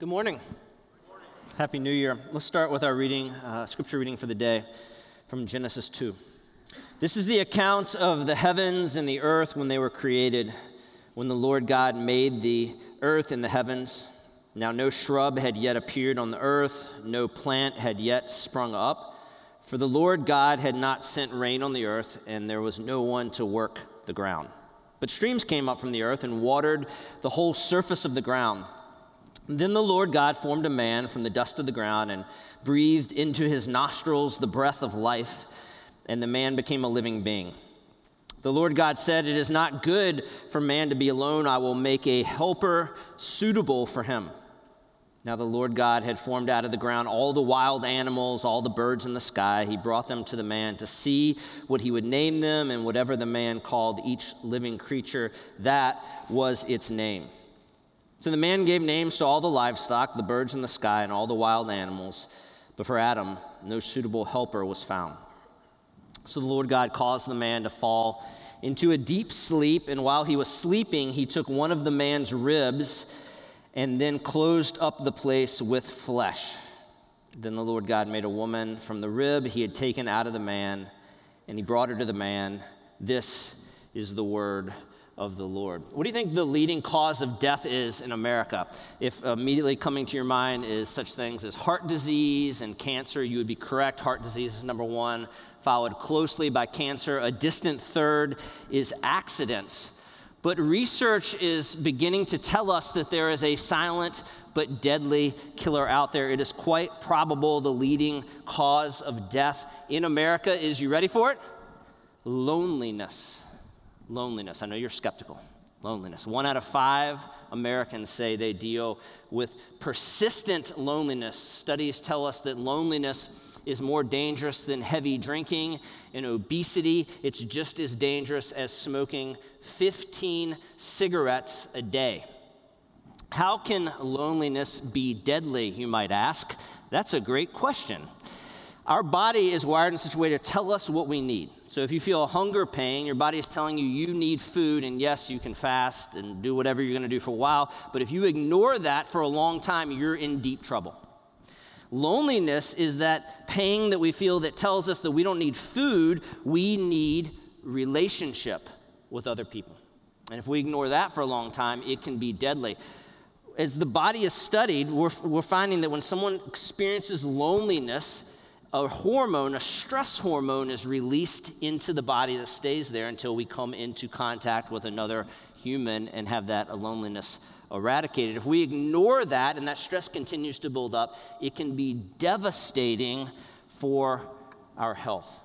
Good morning. Happy New Year. Let's start with our reading, uh, scripture reading for the day from Genesis 2. This is the account of the heavens and the earth when they were created, when the Lord God made the earth and the heavens. Now, no shrub had yet appeared on the earth, no plant had yet sprung up, for the Lord God had not sent rain on the earth, and there was no one to work the ground. But streams came up from the earth and watered the whole surface of the ground. Then the Lord God formed a man from the dust of the ground and breathed into his nostrils the breath of life, and the man became a living being. The Lord God said, It is not good for man to be alone. I will make a helper suitable for him. Now the Lord God had formed out of the ground all the wild animals, all the birds in the sky. He brought them to the man to see what he would name them, and whatever the man called each living creature, that was its name. So the man gave names to all the livestock, the birds in the sky, and all the wild animals. But for Adam, no suitable helper was found. So the Lord God caused the man to fall into a deep sleep, and while he was sleeping, he took one of the man's ribs and then closed up the place with flesh. Then the Lord God made a woman from the rib he had taken out of the man, and he brought her to the man. This is the word of the Lord. What do you think the leading cause of death is in America? If immediately coming to your mind is such things as heart disease and cancer, you would be correct. Heart disease is number one, followed closely by cancer. A distant third is accidents. But research is beginning to tell us that there is a silent but deadly killer out there. It is quite probable the leading cause of death in America is, you ready for it? Loneliness loneliness. I know you're skeptical. Loneliness. One out of five Americans say they deal with persistent loneliness. Studies tell us that loneliness is more dangerous than heavy drinking and obesity. It's just as dangerous as smoking 15 cigarettes a day. How can loneliness be deadly, you might ask? That's a great question. Our body is wired in such a way to tell us what we need. So if you feel a hunger pain, your body is telling you you need food, and yes, you can fast and do whatever you're going to do for a while. But if you ignore that for a long time, you're in deep trouble. Loneliness is that pain that we feel that tells us that we don't need food, we need relationship with other people. And if we ignore that for a long time, it can be deadly. As the body is studied, we're, we're finding that when someone experiences loneliness, a hormone, a stress hormone, is released into the body that stays there until we come into contact with another human and have that loneliness eradicated. If we ignore that and that stress continues to build up, it can be devastating for our health.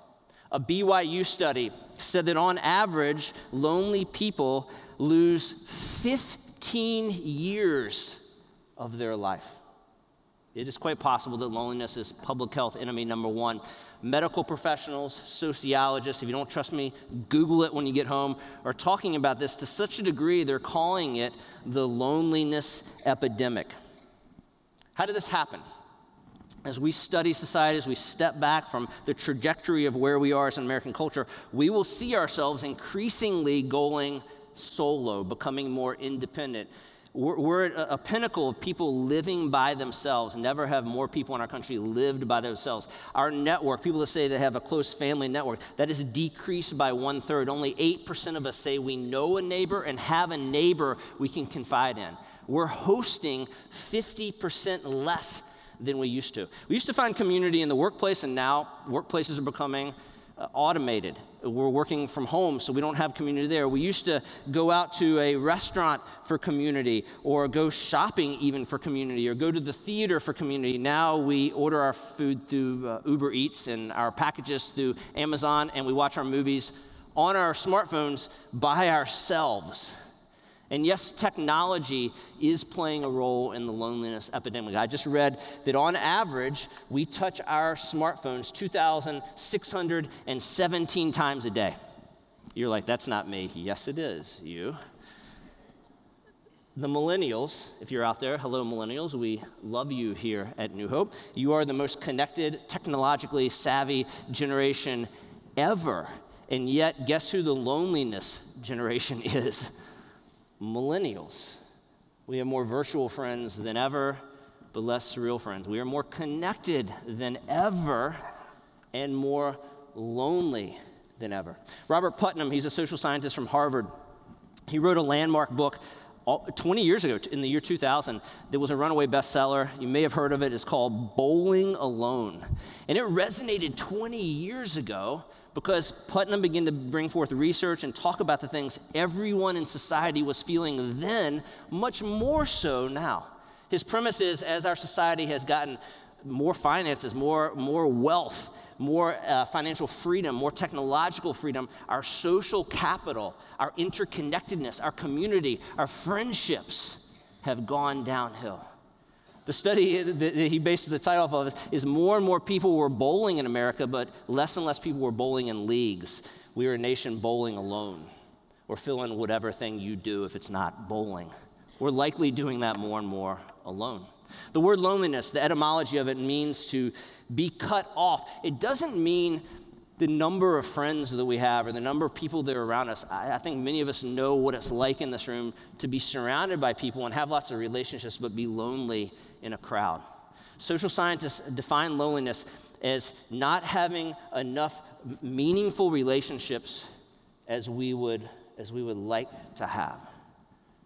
A BYU study said that on average, lonely people lose 15 years of their life. It is quite possible that loneliness is public health enemy number one. Medical professionals, sociologists, if you don't trust me, Google it when you get home, are talking about this to such a degree they're calling it the loneliness epidemic. How did this happen? As we study society, as we step back from the trajectory of where we are as an American culture, we will see ourselves increasingly going solo, becoming more independent. We're, we're at a pinnacle of people living by themselves. Never have more people in our country lived by themselves. Our network, people that say they have a close family network, that is decreased by one third. Only 8% of us say we know a neighbor and have a neighbor we can confide in. We're hosting 50% less than we used to. We used to find community in the workplace, and now workplaces are becoming automated. We're working from home, so we don't have community there. We used to go out to a restaurant for community, or go shopping even for community, or go to the theater for community. Now we order our food through uh, Uber Eats and our packages through Amazon, and we watch our movies on our smartphones by ourselves. And yes, technology is playing a role in the loneliness epidemic. I just read that on average, we touch our smartphones 2,617 times a day. You're like, that's not me. Yes, it is you. The millennials, if you're out there, hello, millennials, we love you here at New Hope. You are the most connected, technologically savvy generation ever. And yet, guess who the loneliness generation is? Millennials. We have more virtual friends than ever. but less real friends. We are more connected than ever and more lonely than ever. Robert Putnam, he's a social scientist from Harvard. He wrote a landmark book 20 years ago, in the year 2000, there was a runaway bestseller. You may have heard of it. It's called Bowling Alone. And it resonated 20 years ago because Putnam began to bring forth research and talk about the things everyone in society was feeling then, much more so now. His premise is as our society has gotten more finances, more, more wealth, more uh, financial freedom, more technological freedom, our social capital, our interconnectedness, our community, our friendships have gone downhill. The study that he bases the title off of is more and more people were bowling in America, but less and less people were bowling in leagues. We are a nation bowling alone, or fill in whatever thing you do if it's not bowling. We're likely doing that more and more alone. The word loneliness, the etymology of it means to be cut off. It doesn't mean the number of friends that we have or the number of people that are around us. I, I, think many of us know what it's like in this room to be surrounded by people and have lots of relationships, but be lonely in a crowd. Social scientists define loneliness as not having enough meaningful relationships as we would, as we would like to have.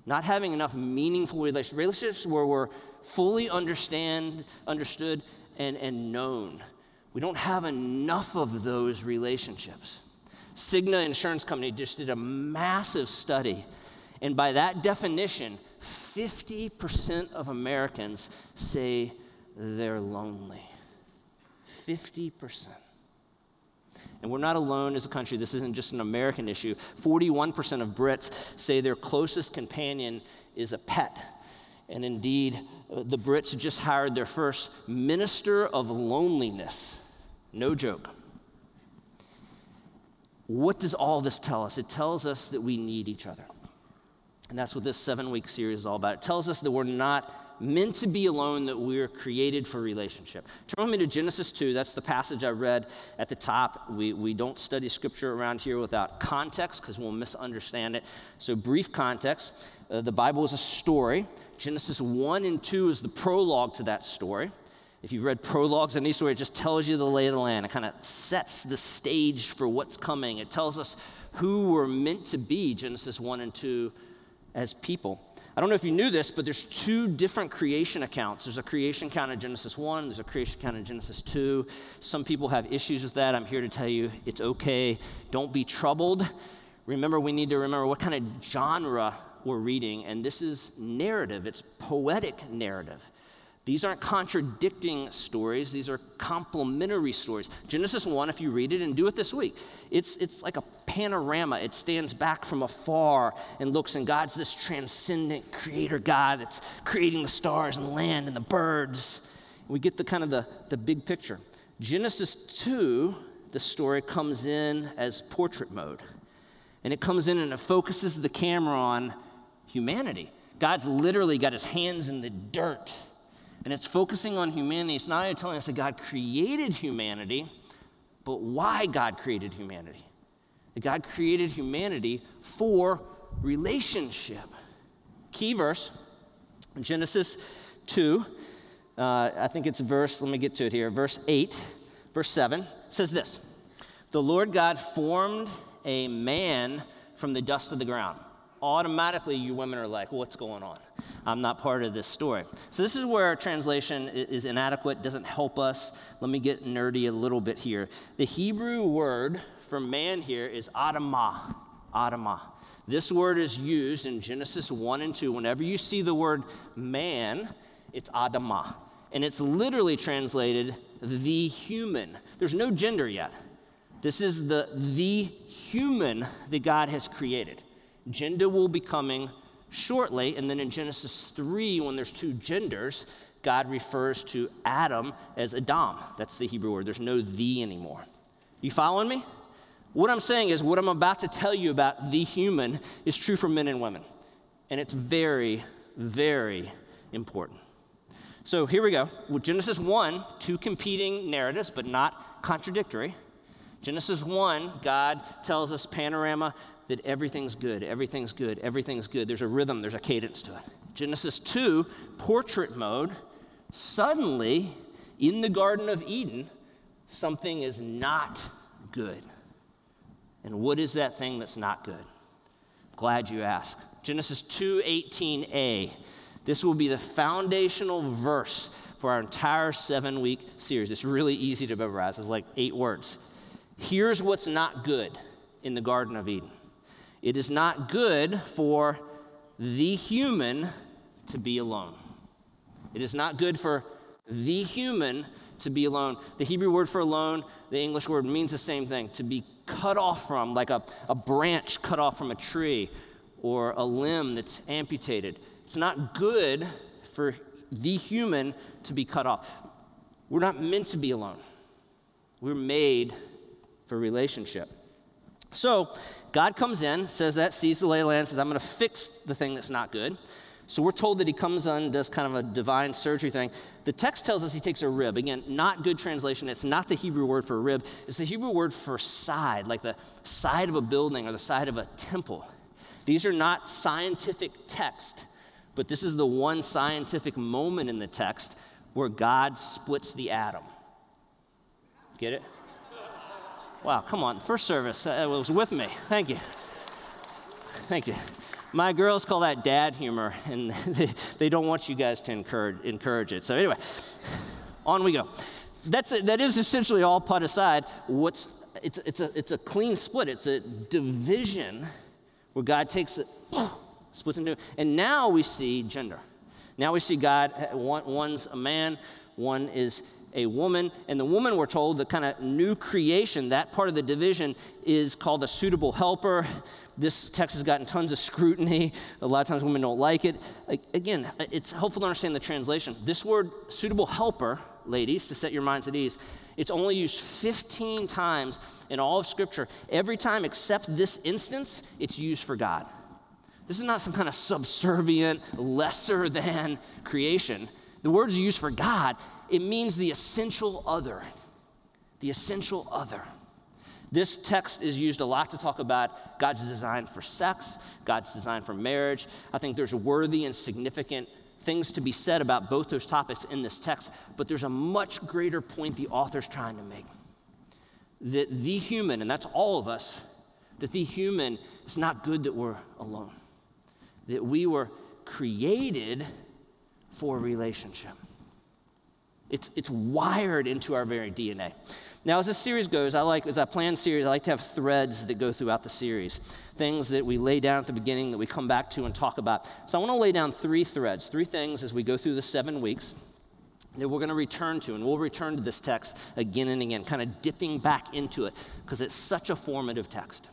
Not having enough meaningful relationships, relationships where we're fully understand, understood and, and known. We don't have enough of those relationships. Cigna Insurance Company just did a massive study, and by that definition, 50% of Americans say they're lonely. 50%. And we're not alone as a country. This isn't just an American issue. 41% of Brits say their closest companion is a pet. And indeed, the Brits just hired their first minister of loneliness. No joke. What does all this tell us? It tells us that we need each other. And that's what this seven week series is all about. It tells us that we're not meant to be alone, that we're created for relationship. Turn with me to Genesis 2. That's the passage I read at the top. We, we don't study scripture around here without context because we'll misunderstand it. So, brief context uh, the Bible is a story. Genesis 1 and 2 is the prologue to that story. If you've read prologues in any story, it just tells you the lay of the land. It kind of sets the stage for what's coming. It tells us who we're meant to be, Genesis 1 and 2, as people. I don't know if you knew this, but there's two different creation accounts. There's a creation account in Genesis 1, there's a creation account in Genesis 2. Some people have issues with that. I'm here to tell you it's okay. Don't be troubled. Remember, we need to remember what kind of genre we're reading, and this is narrative, it's poetic narrative. These aren't contradicting stories, these are complementary stories. Genesis 1, if you read it and do it this week, it's, it's like a panorama. It stands back from afar and looks, and God's this transcendent creator God that's creating the stars and the land and the birds. We get the kind of the, the big picture. Genesis 2, the story comes in as portrait mode. And it comes in and it focuses the camera on humanity. God's literally got his hands in the dirt and it's focusing on humanity. It's not only telling us that God created humanity, but why God created humanity. That God created humanity for relationship. Key verse, Genesis 2. Uh, I think it's verse, let me get to it here. Verse 8, verse 7 says this The Lord God formed a man from the dust of the ground automatically you women are like, what's going on? I'm not part of this story. So, this is where translation is inadequate, doesn't help us. Let me get nerdy a little bit here. The Hebrew word for man here is Adamah. Adamah. This word is used in Genesis 1 and 2. Whenever you see the word man, it's Adamah. And it's literally translated the human. There's no gender yet. This is the, the human that God has created. Gender will be coming shortly. And then in Genesis 3, when there's two genders, God refers to Adam as Adam. That's the Hebrew word. There's no the anymore. You following me? What I'm saying is, what I'm about to tell you about the human is true for men and women. And it's very, very important. So here we go. With Genesis 1, two competing narratives, but not contradictory. Genesis 1, God tells us panorama that everything's good, everything's good, everything's good. There's a rhythm, there's a cadence to it. Genesis 2, portrait mode, Suddenly, in the Garden of Eden, something is not good. And what is that thing that's not good? Glad you asked. Genesis 2:18a. This will be the foundational verse for our entire 7-week series. It's really easy to memorize. It's like 8 words. Here's what's not good in the Garden of Eden. It is not good for the human to be alone. It is not good for the human to be alone. The Hebrew word for alone, the English word means the same thing to be cut off from, like a, a branch cut off from a tree or a limb that's amputated. It's not good for the human to be cut off. We're not meant to be alone, we're made for relationship. So, God comes in, says that, sees the lay land, says, I'm going to fix the thing that's not good. So we're told that he comes on, does kind of a divine surgery thing. The text tells us he takes a rib. Again, not good translation. It's not the Hebrew word for rib, it's the Hebrew word for side, like the side of a building or the side of a temple. These are not scientific text, but this is the one scientific moment in the text where God splits the atom. Get it? Wow, come on. First service uh, was with me. Thank you. Thank you. My girls call that dad humor, and they, they don't want you guys to encourage, encourage it. So, anyway, on we go. That's that is essentially all put aside. What's, it's, it's, a, it's a clean split, it's a division where God takes it, splits into And now we see gender. Now we see God, one, one's a man, one is a woman. And the woman, we're told, the kind of new creation, that part of the division is called a suitable helper. This text has gotten tons of scrutiny. A lot of times women don't like it. Again, it's helpful to understand the translation. This word, suitable helper, ladies, to set your minds at ease, it's only used 15 times in all of Scripture. Every time except this instance, it's used for God. This is not some kind of subservient, lesser than creation. The word's used for God, it means the essential other. The essential other. This text is used a lot to talk about God's design for sex, God's design for marriage. I think there's worthy and significant things to be said about both those topics in this text, but there's a much greater point the author's trying to make. That the human, and that's all of us, that the human, it's not good that we're alone. That we were created for relationship. It's, it's wired into our very DNA. Now, as this series goes, I like, as I plan series, I like to have threads that go throughout the series. Things that we lay down at the beginning that we come back to and talk about. So I want to lay down three threads, three things as we go through the seven weeks that we're going to return to. And we'll return to this text again and again, kind of dipping back into it because it's such a formative text.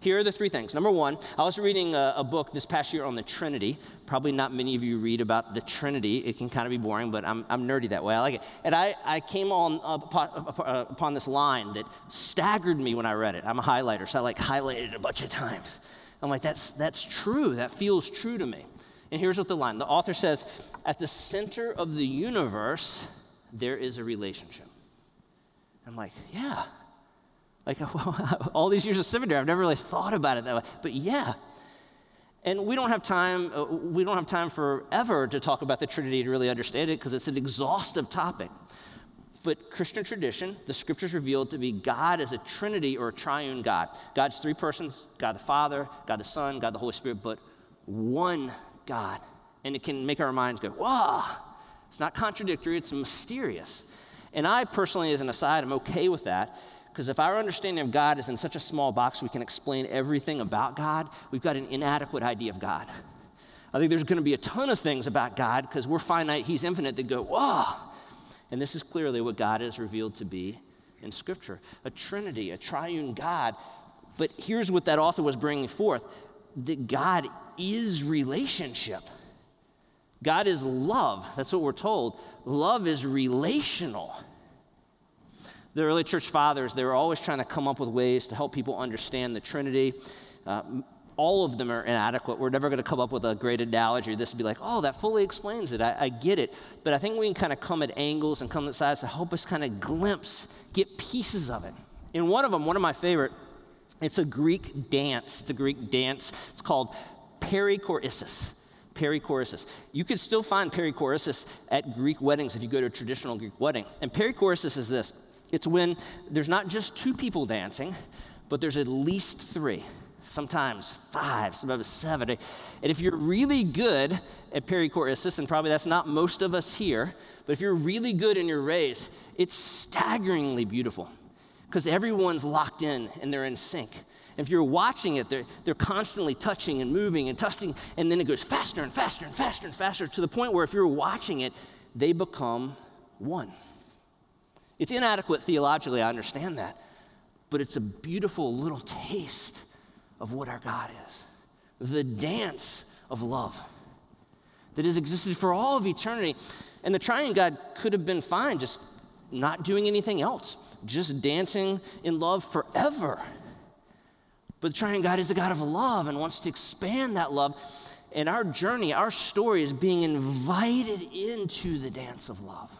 Here are the three things. Number one, I was reading a, a, book this past year on the Trinity. Probably not many of you read about the Trinity. It can kind of be boring, but I'm, I'm nerdy that way. I like it. And I, I came on upon, uh, upon this line that staggered me when I read it. I'm a highlighter, so I like highlighted it a bunch of times. I'm like, that's, that's true. That feels true to me. And here's what the line the author says At the center of the universe, there is a relationship. I'm like, yeah, like all these years of seminary, I've never really thought about it that way. But yeah. And we don't have time, uh, we don't have time forever to talk about the Trinity to really understand it because it's an exhaustive topic. But Christian tradition, the scriptures reveal to be God as a Trinity or a triune God. God's three persons God the Father, God the Son, God the Holy Spirit, but one God. And it can make our minds go, whoa, it's not contradictory, it's mysterious. And I personally, as an aside, I'm okay with that because if our understanding of God is in such a small box, we can explain everything about God, we've got an inadequate idea of God. I think there's going to be a ton of things about God because we're finite, He's infinite, that go, whoa. And this is clearly what God is revealed to be in Scripture a Trinity, a triune God. But here's what that author was bringing forth that God is relationship. God is love. That's what we're told. Love is relational the early church fathers, they were always trying to come up with ways to help people understand the Trinity. Uh, all of them are inadequate. We're never going to come up with a great analogy. This would be like, oh, that fully explains it. I, I get it. But I think we can kind of come at angles and come at sides to help us kind of glimpse, get pieces of it. In one of them, one of my favorite, it's a Greek dance. It's a Greek dance. It's called perichoresis. perichoresis. You could still find perichoresis at Greek weddings if you go to a traditional Greek wedding. And perichoresis is this it's when there's not just two people dancing, but there's at least three, sometimes five, sometimes seven. And if you're really good at perichoresis, and probably that's not most of us here, but if you're really good in your race, it's staggeringly beautiful because everyone's locked in and they're in sync. If you're watching it, they're, they're constantly touching and moving and testing, and then it goes faster and faster and faster and faster to the point where if you're watching it, they become one. It's inadequate theologically, I understand that, but it's a beautiful little taste of what our God is the dance of love that has existed for all of eternity. And the triune God could have been fine just not doing anything else, just dancing in love forever. But the triune God is a God of love and wants to expand that love. And our journey, our story is being invited into the dance of love.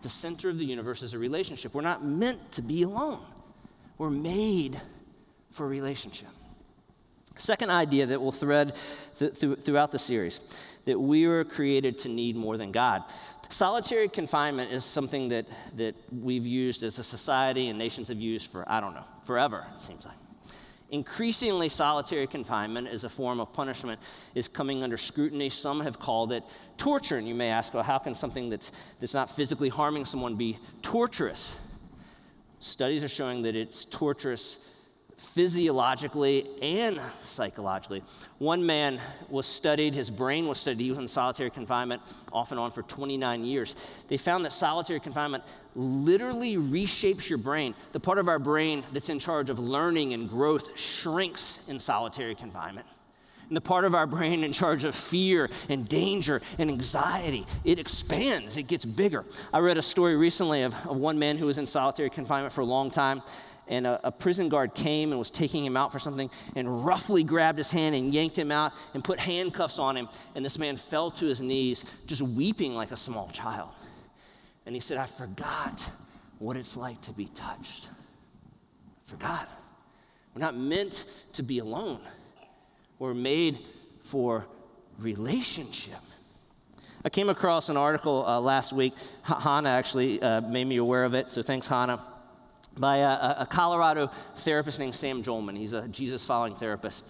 At the center of the universe is a relationship. We're not meant to be alone, we're made for relationship. Second idea that will thread th- th- throughout the series that we were created to need more than God. Solitary confinement is something that, that we've used as a society and nations have used for, I don't know, forever, it seems like. Increasingly, solitary confinement as a form of punishment is coming under scrutiny. Some have called it torture. And you may ask, well, how can something that's, that's not physically harming someone be torturous? Studies are showing that it's torturous physiologically and psychologically. One man was studied, his brain was studied, he was in solitary confinement off and on for 29 years. They found that solitary confinement literally reshapes your brain. The part of our brain that's in charge of learning and growth shrinks in solitary confinement. And the part of our brain in charge of fear and danger and anxiety, it expands, it gets bigger. I read a story recently of, of one man who was in solitary confinement for a long time and a, a, prison guard came and was taking him out for something and roughly grabbed his hand and yanked him out and put handcuffs on him. And this man fell to his knees, just weeping like a small child. And he said, I forgot what it's like to be touched. I forgot. We're not meant to be alone, we're made for relationship. I came across an article uh, last week. H- Hannah actually uh, made me aware of it, so thanks, Hannah by a, a Colorado therapist named Sam Jolman. He's a Jesus following therapist.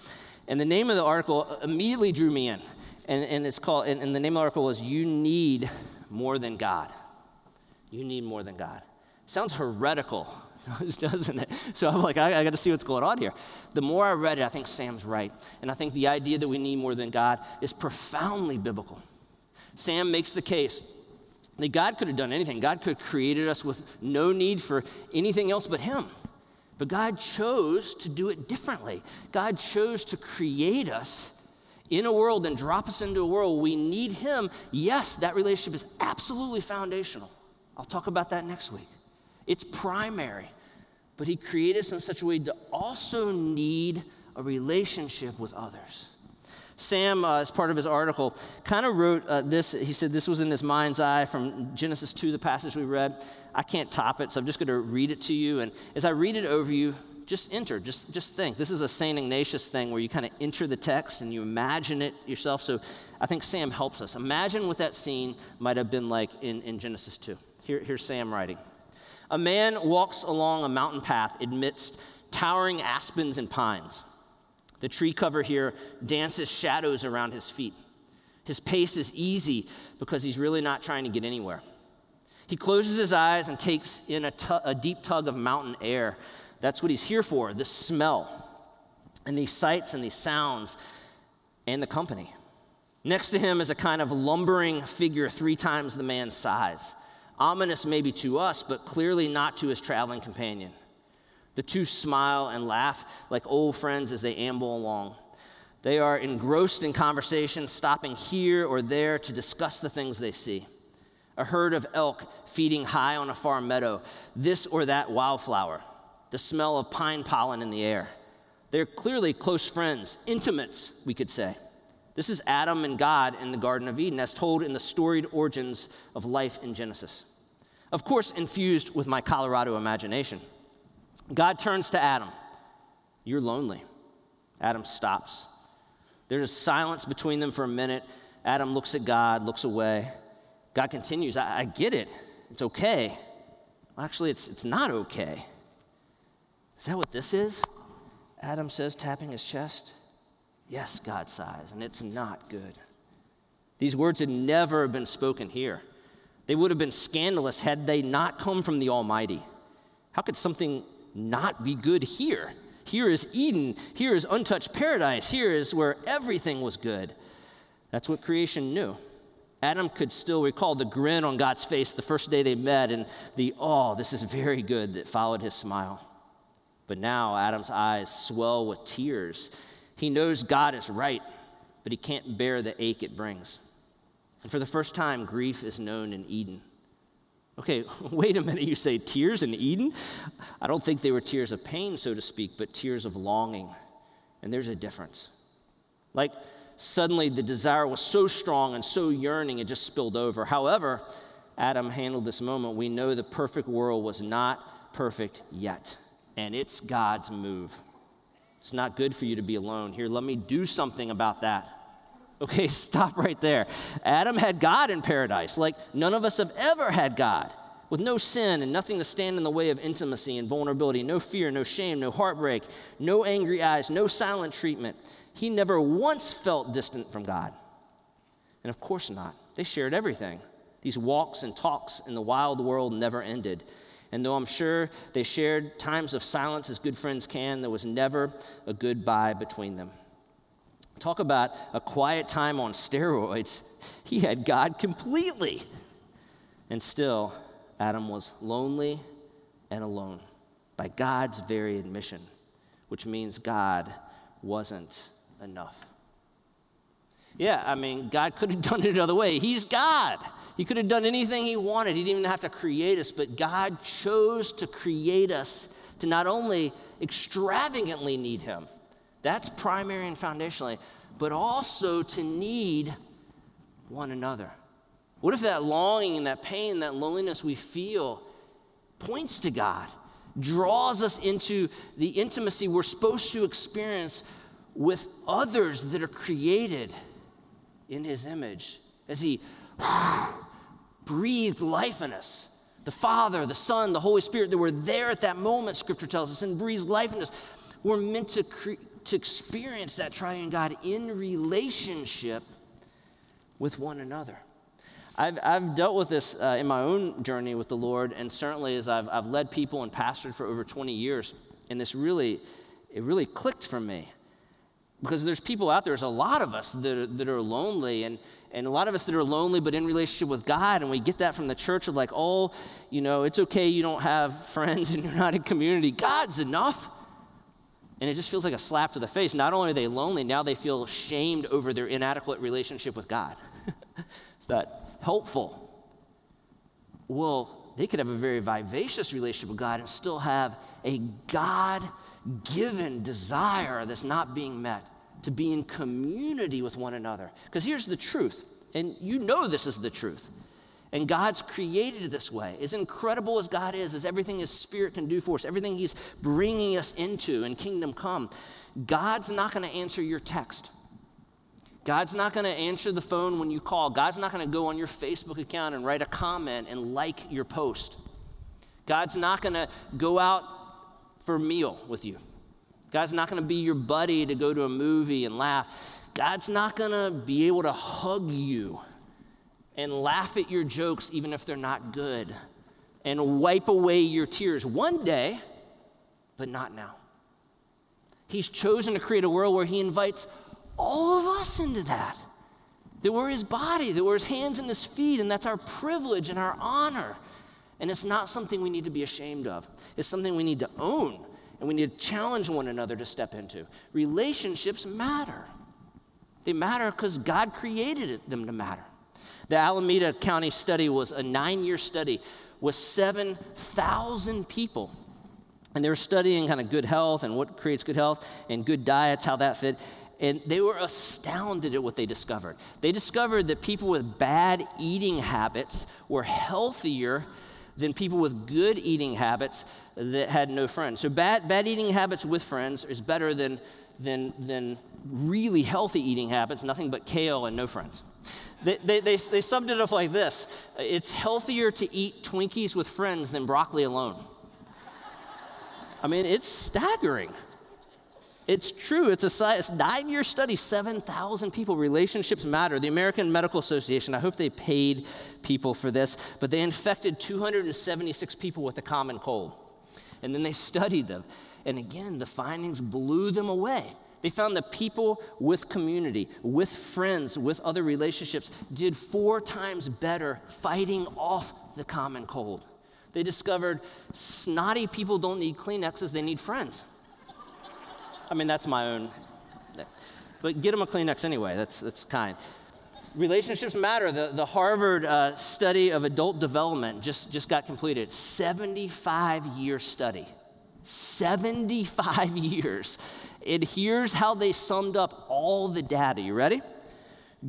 And the name of the article immediately drew me in. And, and it's called, and, and the name of the article was You Need More Than God. You Need More Than God. Sounds heretical, doesn't it? So I'm like, I, I got to see what's going on here. The more I read it, I think Sam's right. And I think the idea that we need more than God is profoundly biblical. Sam makes the case that God could have done anything. God could have created us with no need for anything else but Him. But God chose to do it differently. God chose to create us in a world and drop us into a world we need Him. Yes, that relationship is absolutely foundational. I'll talk about that next week. It's primary. But He created us in such a way to also need a relationship with others. Sam, uh, as part of his article, kind of wrote uh, this. He said this was in his mind's eye from Genesis 2, the passage we read. I can't top it, so I'm just going to read it to you. And as I read it over you, just enter, just, just think. This is a St. Ignatius thing where you kind of enter the text and you imagine it yourself. So I think Sam helps us. Imagine what that scene might have been like in, in Genesis 2. Here, here's Sam writing A man walks along a mountain path amidst towering aspens and pines. The tree cover here dances shadows around his feet. His pace is easy because he's really not trying to get anywhere. He closes his eyes and takes in a, deep tug of mountain air. That's what he's here for the smell, and these sights and these sounds, and the company. Next to him is a kind of lumbering figure three times the man's size. Ominous maybe to us, but clearly not to his traveling companion. The two smile and laugh like old friends as they amble along. They are engrossed in conversation, stopping here or there to discuss the things they see. A herd of elk feeding high on a far meadow, this or that wildflower, the smell of pine pollen in the air. They're clearly close friends, intimates, we could say. This is Adam and God in the Garden of Eden, as told in the storied origins of life in Genesis. Of course, infused with my Colorado imagination. God turns to Adam. You're lonely. Adam stops. There's a silence between them for a minute. Adam looks at God, looks away. God continues, I, I get it. It's okay. Well, actually, it's, it's not okay. Is that what this is? Adam says, tapping his chest. Yes, God sighs, and it's not good. These words had never been spoken here. They would have been scandalous had they not come from the Almighty. How could something not be good here? Here is Eden. Here is untouched paradise. Here is where everything was good. That's what creation knew. Adam could still recall the grin on God's face the first day they met and the, oh, this is very good that followed his smile. But now Adam's eyes swell with tears. He knows God is right, but he can't bear the ache it brings. And for the first time, grief is known in Eden. Okay, wait a minute, you say tears in Eden? I don't think they were tears of pain, so to speak, but tears of longing. And there's a difference. Like, suddenly the desire was so strong and so yearning, it just spilled over. However, Adam handled this moment. We know the perfect world was not perfect yet, and it's God's move. It's not good for you to be alone. Here, let me do something about that. Okay, stop right there. Adam had God in paradise, like none of us have ever had God, with no sin and nothing to stand in the way of intimacy and vulnerability, no fear, no shame, no heartbreak, no angry eyes, no silent treatment. He never once felt distant from God. And of course not. They shared everything. These walks and talks in the wild world never ended. And though I'm sure they shared times of silence as good friends can, there was never a goodbye between them. Talk about a quiet time on steroids. He had God completely. And still, Adam was lonely and alone by God's very admission, which means God wasn't enough. Yeah, I mean, God could have done it another way. He's God. He could have done anything He wanted. He didn't even have to create us, but God chose to create us to not only extravagantly need Him, that's primary and foundationally, but also to need one another. What if that longing and that pain, and that loneliness we feel points to God, draws us into the intimacy we're supposed to experience with others that are created in His image as He breathed life in us? The Father, the Son, the Holy Spirit that were there at that moment, Scripture tells us, and breathes life in us. We're meant to cre- to experience that triune God in relationship with one another. I've, I've dealt with this uh, in my own journey with the Lord, and certainly as I've, I've led people and pastored for over 20 years, and this really, it really clicked for me. Because there's people out there, there's a lot of us that are, that are lonely, and, and a lot of us that are lonely but in relationship with God, and we get that from the church of like, oh, you know, it's okay you don't have friends and you're not in community. God's enough. And it just feels like a slap to the face. Not only are they lonely, now they feel shamed over their inadequate relationship with God. Is that helpful? Well, they could have a very vivacious relationship with God and still have a God given desire that's not being met to be in community with one another. Because here's the truth, and you know this is the truth and God's created this way. As incredible as God is, as everything His Spirit can do for us, everything He's bringing us into in Kingdom Come, God's not going to answer your text. God's not going to answer the phone when you call. God's not going to go on your Facebook account and write a comment and like your post. God's not going to go out for a meal with you. God's not going to be your buddy to go to a movie and laugh. God's not going to be able to hug you and laugh at your jokes, even if they're not good, and wipe away your tears one day, but not now. He's chosen to create a world where He invites all of us into that. That we're His body, that we're His hands and His feet, and that's our privilege and our honor. And it's not something we need to be ashamed of, it's something we need to own, and we need to challenge one another to step into. Relationships matter. They matter because God created them to matter. The Alameda County study was a nine year study with 7,000 people. And they were studying kind of good health and what creates good health and good diets, how that fit. And they were astounded at what they discovered. They discovered that people with bad eating habits were healthier than people with good eating habits that had no friends. So bad, bad eating habits with friends is better than, than, than really healthy eating habits, nothing but kale and no friends. They, they, they, they summed it up like this It's healthier to eat Twinkies with friends than broccoli alone. I mean, it's staggering. It's true. It's a nine year study, 7,000 people. Relationships matter. The American Medical Association, I hope they paid people for this, but they infected 276 people with a common cold. And then they studied them. And again, the findings blew them away. They found that people with community, with friends, with other relationships did four times better fighting off the common cold. They discovered snotty people don't need Kleenexes, they need friends. I mean, that's my own. But get them a Kleenex anyway, that's, that's kind. Relationships matter. The, the Harvard uh, study of adult development just, just got completed. 75 year study. 75 years. And here's how they summed up all the data. You ready?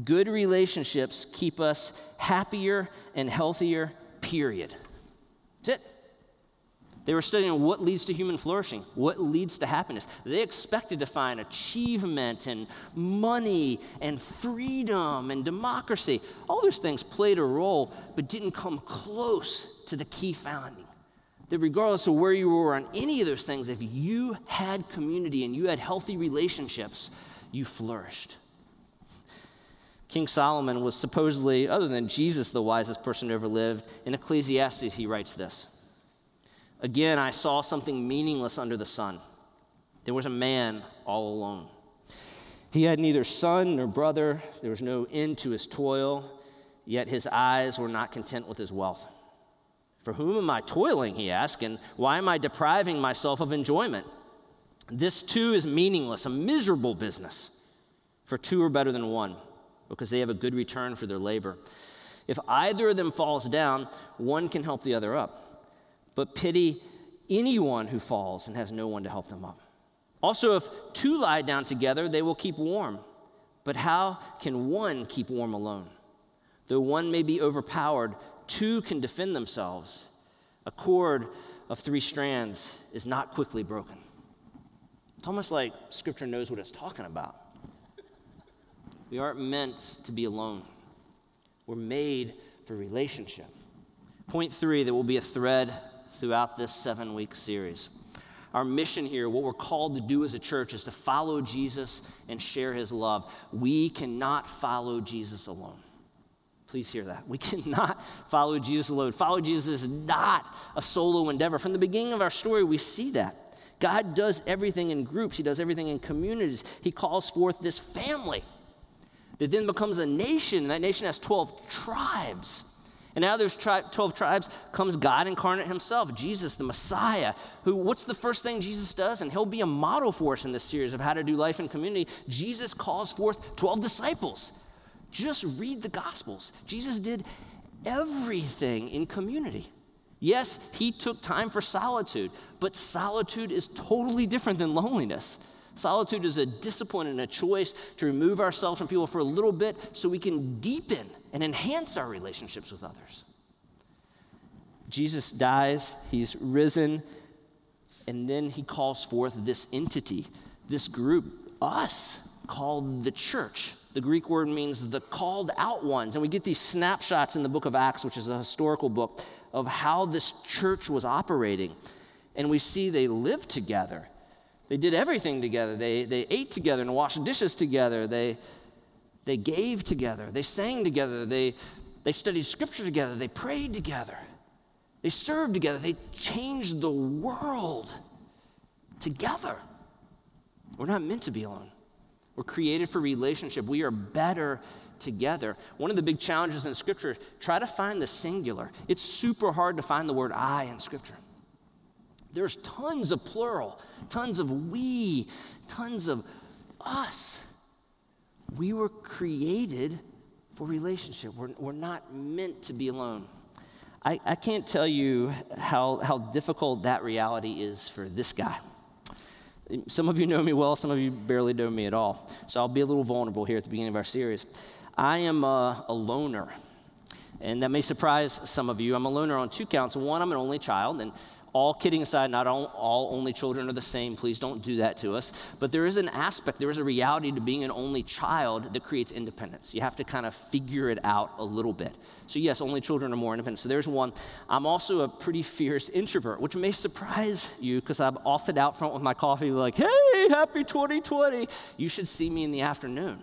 Good relationships keep us happier and healthier, period. That's it. They were studying what leads to human flourishing, what leads to happiness. They expected to find achievement and money and freedom and democracy. All those things played a role, but didn't come close to the key finding. That regardless of where you were on any of those things, if you had community and you had healthy relationships, you flourished. King Solomon was supposedly, other than Jesus, the wisest person who ever lived. In Ecclesiastes, he writes this Again, I saw something meaningless under the sun. There was a man all alone. He had neither son nor brother, there was no end to his toil, yet his eyes were not content with his wealth. For whom am I toiling, he asked, and why am I depriving myself of enjoyment? This too is meaningless, a miserable business. For two are better than one, because they have a good return for their labor. If either of them falls down, one can help the other up but pity anyone who falls and has no one to help them up. Also, if two lie down together, they will keep warm. But how can one keep warm alone? Though one may be overpowered, two can defend themselves. A cord of three strands is not quickly broken. It's almost like Scripture knows what it's talking about. We aren't meant to be alone, we're made for relationship. Point three that will be a thread throughout this seven week series. Our mission here, what we're called to do as a church, is to follow Jesus and share his love. We cannot follow Jesus alone. Please hear that. We cannot follow Jesus alone. Follow Jesus is not a solo endeavor. From the beginning of our story, we see that. God does everything in groups, He does everything in communities. He calls forth this family that then becomes a nation, that nation has 12 tribes. And now there's tri- 12 tribes comes God incarnate himself, Jesus, the Messiah, who, what's the first thing Jesus does? And he'll be a model for us in this series of how to do life in community. Jesus calls forth 12 disciples. Just read the Gospels. Jesus did everything in community. Yes, he took time for solitude, but solitude is totally different than loneliness. Solitude is a discipline and a choice to remove ourselves from people for a little bit so we can deepen and enhance our relationships with others. Jesus dies, he's risen, and then he calls forth this entity, this group, us, called the church. The Greek word means the called out ones. And we get these snapshots in the book of Acts, which is a historical book, of how this church was operating. And we see they lived together. They did everything together. They, they ate together and washed dishes together. They, they gave together, they sang together, they, they studied scripture together, they prayed together, they served together, they changed the world together. We're not meant to be alone. We're created for relationship. We are better together. One of the big challenges in Scripture, try to find the singular. It's super hard to find the word I in Scripture. There's tons of plural, tons of we, tons of us. We were created for relationship. We're, we're not meant to be alone. I, I can't tell you how, how difficult that reality is for this guy. Some of you know me well, some of you barely know me at all. So I'll be a little vulnerable here at the beginning of our series. I am a, a loner. And that may surprise some of you. I'm a loner on two counts. One, I'm an only child, and All kidding aside, not all, all, only children are the same. Please don't do that to us. But there is an aspect, there is a reality to being an only child that creates independence. You have to kind of figure it out a little bit. So, yes, only children are more independent. So, there's one. I'm also a pretty fierce introvert, which may surprise you because I'm often out front with my coffee, like, hey, happy 2020. You should see me in the afternoon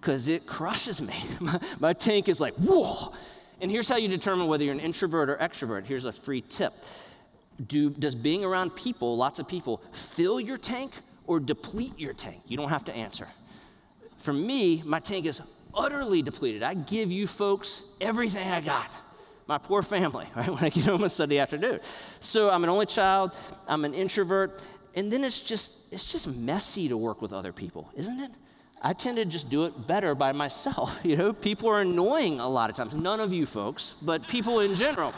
because it crushes me. my, my tank is like, whoa. And here's how you determine whether you're an introvert or extrovert. Here's a free tip do, does being around people, lots of people, fill your tank or deplete your tank? You don't have to answer. For me, my tank is utterly depleted. I give you folks everything I got. My poor family, right? When I get home on Sunday afternoon. So I'm an only child, I'm an introvert, and then it's just it's just messy to work with other people, isn't it? I tend to just do it better by myself. You know, people are annoying a lot of times. None of you folks, but people in general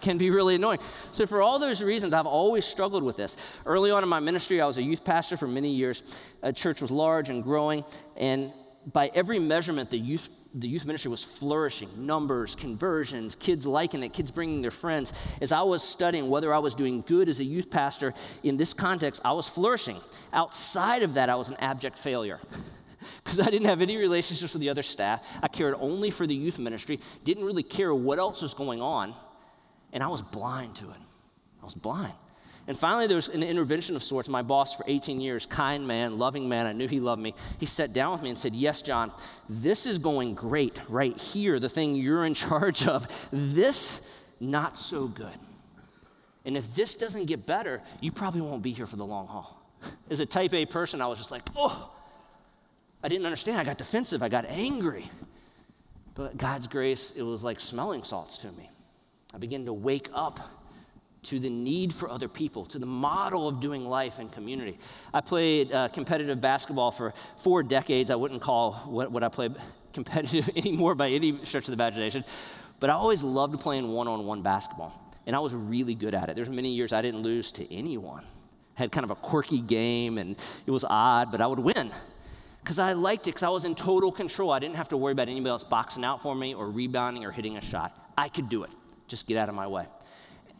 can be really annoying. So, for all those reasons, I've always struggled with this. Early on in my ministry, I was a youth pastor for many years. A church was large and growing, and by every measurement, the youth the youth ministry was flourishing numbers, conversions, kids liking it, kids bringing their friends. As I was studying whether I was doing good as a youth pastor in this context, I was flourishing. Outside of that, I was an abject failure because I didn't have any relationships with the other staff. I cared only for the youth ministry, didn't really care what else was going on and I was blind to it. I was blind. And finally, there was an intervention of sorts. My boss for 18 years, kind man, loving man, I knew he loved me. He sat down with me and said, Yes, John, this is going great right here, the thing you're in charge of. This, not so good. And if this doesn't get better, you probably won't be here for the long haul. As a type A person, I was just like, Oh, I didn't understand. I got defensive, I got angry. But God's grace, it was like smelling salts to me. I began to wake up to the need for other people, to the model of doing life and community. I played uh, competitive basketball for four decades. I wouldn't call what, what I played competitive anymore by any stretch of the imagination, but I always loved playing one on one basketball, and I was really good at it. There's many years I didn't lose to anyone. I had kind of a quirky game, and it was odd, but I would win because I liked it because I was in total control. I didn't have to worry about anybody else boxing out for me or rebounding or hitting a shot. I could do it just get out of my way.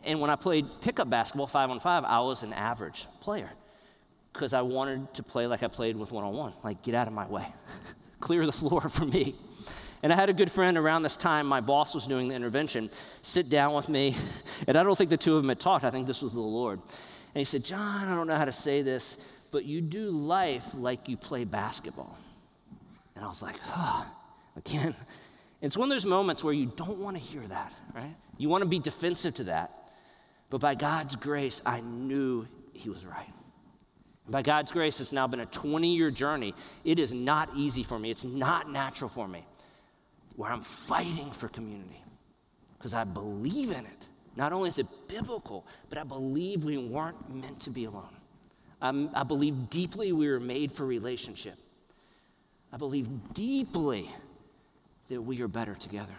And when I played pickup basketball five on five, I was an average player because I wanted to play like I played with one on one, like get out of my way, clear the floor for me. And I had a good friend around this time, my boss was doing the intervention, sit down with me. And I don't think the two of them had talked, I think this was the Lord. And he said, John, I don't know how to say this, but you do life like you play basketball. And I was like, oh, again, it's one of those moments where you don't want to hear that, right? You want to be defensive to that. But by God's grace, I knew He was right. And by God's grace, it's now been a 20 year journey. It is not easy for me, it's not natural for me, where I'm fighting for community because I believe in it. Not only is it biblical, but I believe we weren't meant to be alone. I'm, I believe deeply we were made for relationship. I believe deeply that we are better together.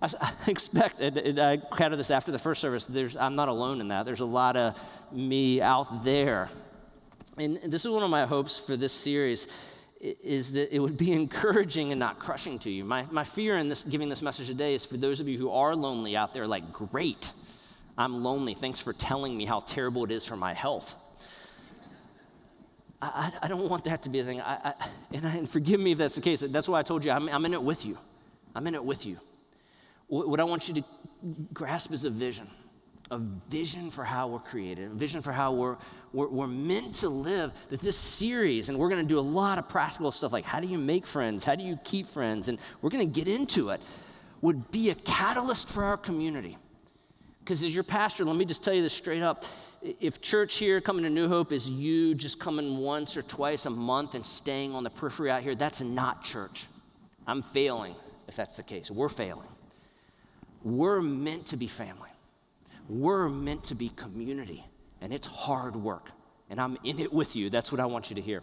I, I expect, and, and I counted this after the first service, there's, I'm not alone in that. There's a lot of me out there. And this is one of my hopes for this series is that it would be encouraging and not crushing to you. My, my fear in this, giving this message today is for those of you who are lonely out there, like, great, I'm lonely. Thanks for telling me how terrible it is for my health. I, I, don't want that to be a thing. I, I, and, and, forgive me if that's the case. That's why I told you I'm, I'm in it with you. I'm in it with you. What, what I want you to grasp is a vision a vision for how we're created, a vision for how we're, we're, we're meant to live. That this series, and we're going to do a lot of practical stuff like how do you make friends? How do you keep friends? And we're going to get into it, would be a catalyst for our community. Because as your pastor, let me just tell you this straight up if church here coming to New Hope is you just coming once or twice a month and staying on the periphery out here, that's not church. I'm failing if that's the case. We're failing. We're meant to be family, we're meant to be community, and it's hard work. And I'm in it with you. That's what I want you to hear.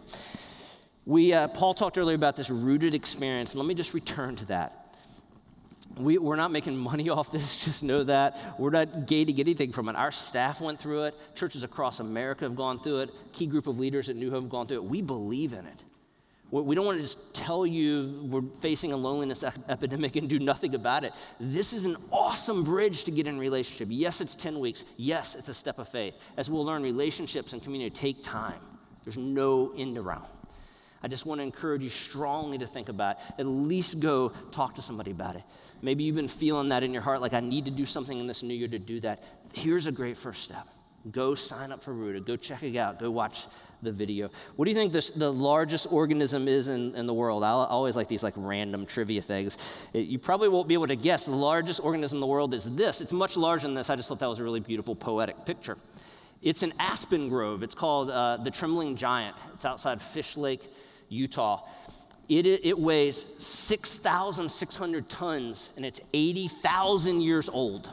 We, uh, Paul talked earlier about this rooted experience. Let me just return to that. We, we're not making money off this, just know that. We're not gaining anything from it. Our staff went through it. Churches across America have gone through it. Key group of leaders at New Hope have gone through it. We believe in it. We don't want to just tell you we're facing a loneliness epidemic and do nothing about it. This is an awesome bridge to get in relationship. Yes, it's 10 weeks. Yes, it's a step of faith. As we'll learn, relationships and community take time. There's no end around. I just want to encourage you strongly to think about it. At least go talk to somebody about it. Maybe you've been feeling that in your heart, like I need to do something in this new year to do that. Here's a great first step. Go sign up for Rooted. Go check it out. Go watch the video. What do you think this, the largest organism is in, in the world? I always like these like random trivia things. It, you probably won't be able to guess. The largest organism in the world is this. It's much larger than this. I just thought that was a really beautiful poetic picture. It's an aspen grove. It's called uh, the Trembling Giant. It's outside Fish Lake, Utah. It, it weighs 6,600 tons and it's 80,000 years old.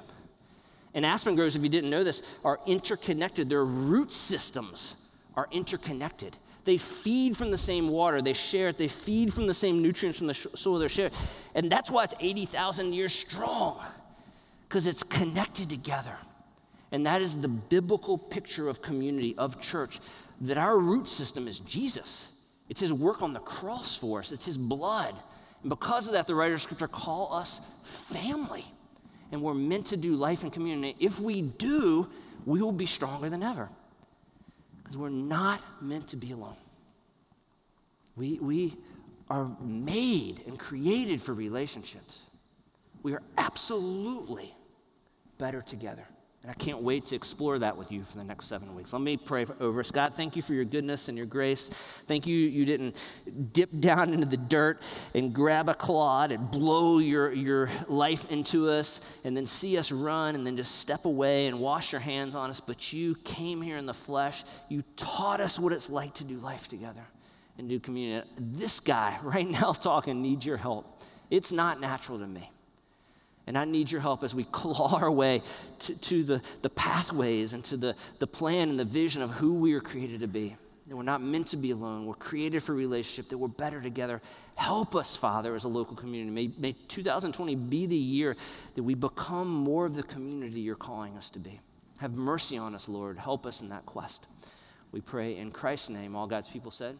And aspen groves, if you didn't know this, are interconnected. Their root systems are interconnected. They feed from the same water, they share it, they feed from the same nutrients from the soil they're shared. And that's why it's 80,000 years strong, because it's connected together. And that is the biblical picture of community, of church, that our root system is Jesus. It's his work on the cross for us, it's his blood. And because of that, the writer of scripture call us family. And we're meant to do life in community. If we do, we will be stronger than ever. Because we're not meant to be alone. We, we are made and created for relationships. We are absolutely better together. And I can't wait to explore that with you for the next seven weeks. Let me pray over Scott. Thank you for your goodness and your grace. Thank you, you didn't dip down into the dirt and grab a clod and blow your, your life into us and then see us run and then just step away and wash your hands on us. But you came here in the flesh. You taught us what it's like to do life together and do community. This guy right now talking needs your help. It's not natural to me. And I need your help as we claw our way to, to the, the pathways and to the, the plan and the vision of who we are created to be. That we're not meant to be alone. We're created for relationship, that we're better together. Help us, Father, as a local community. May, may 2020 be the year that we become more of the community you're calling us to be. Have mercy on us, Lord. Help us in that quest. We pray in Christ's name. All God's people said,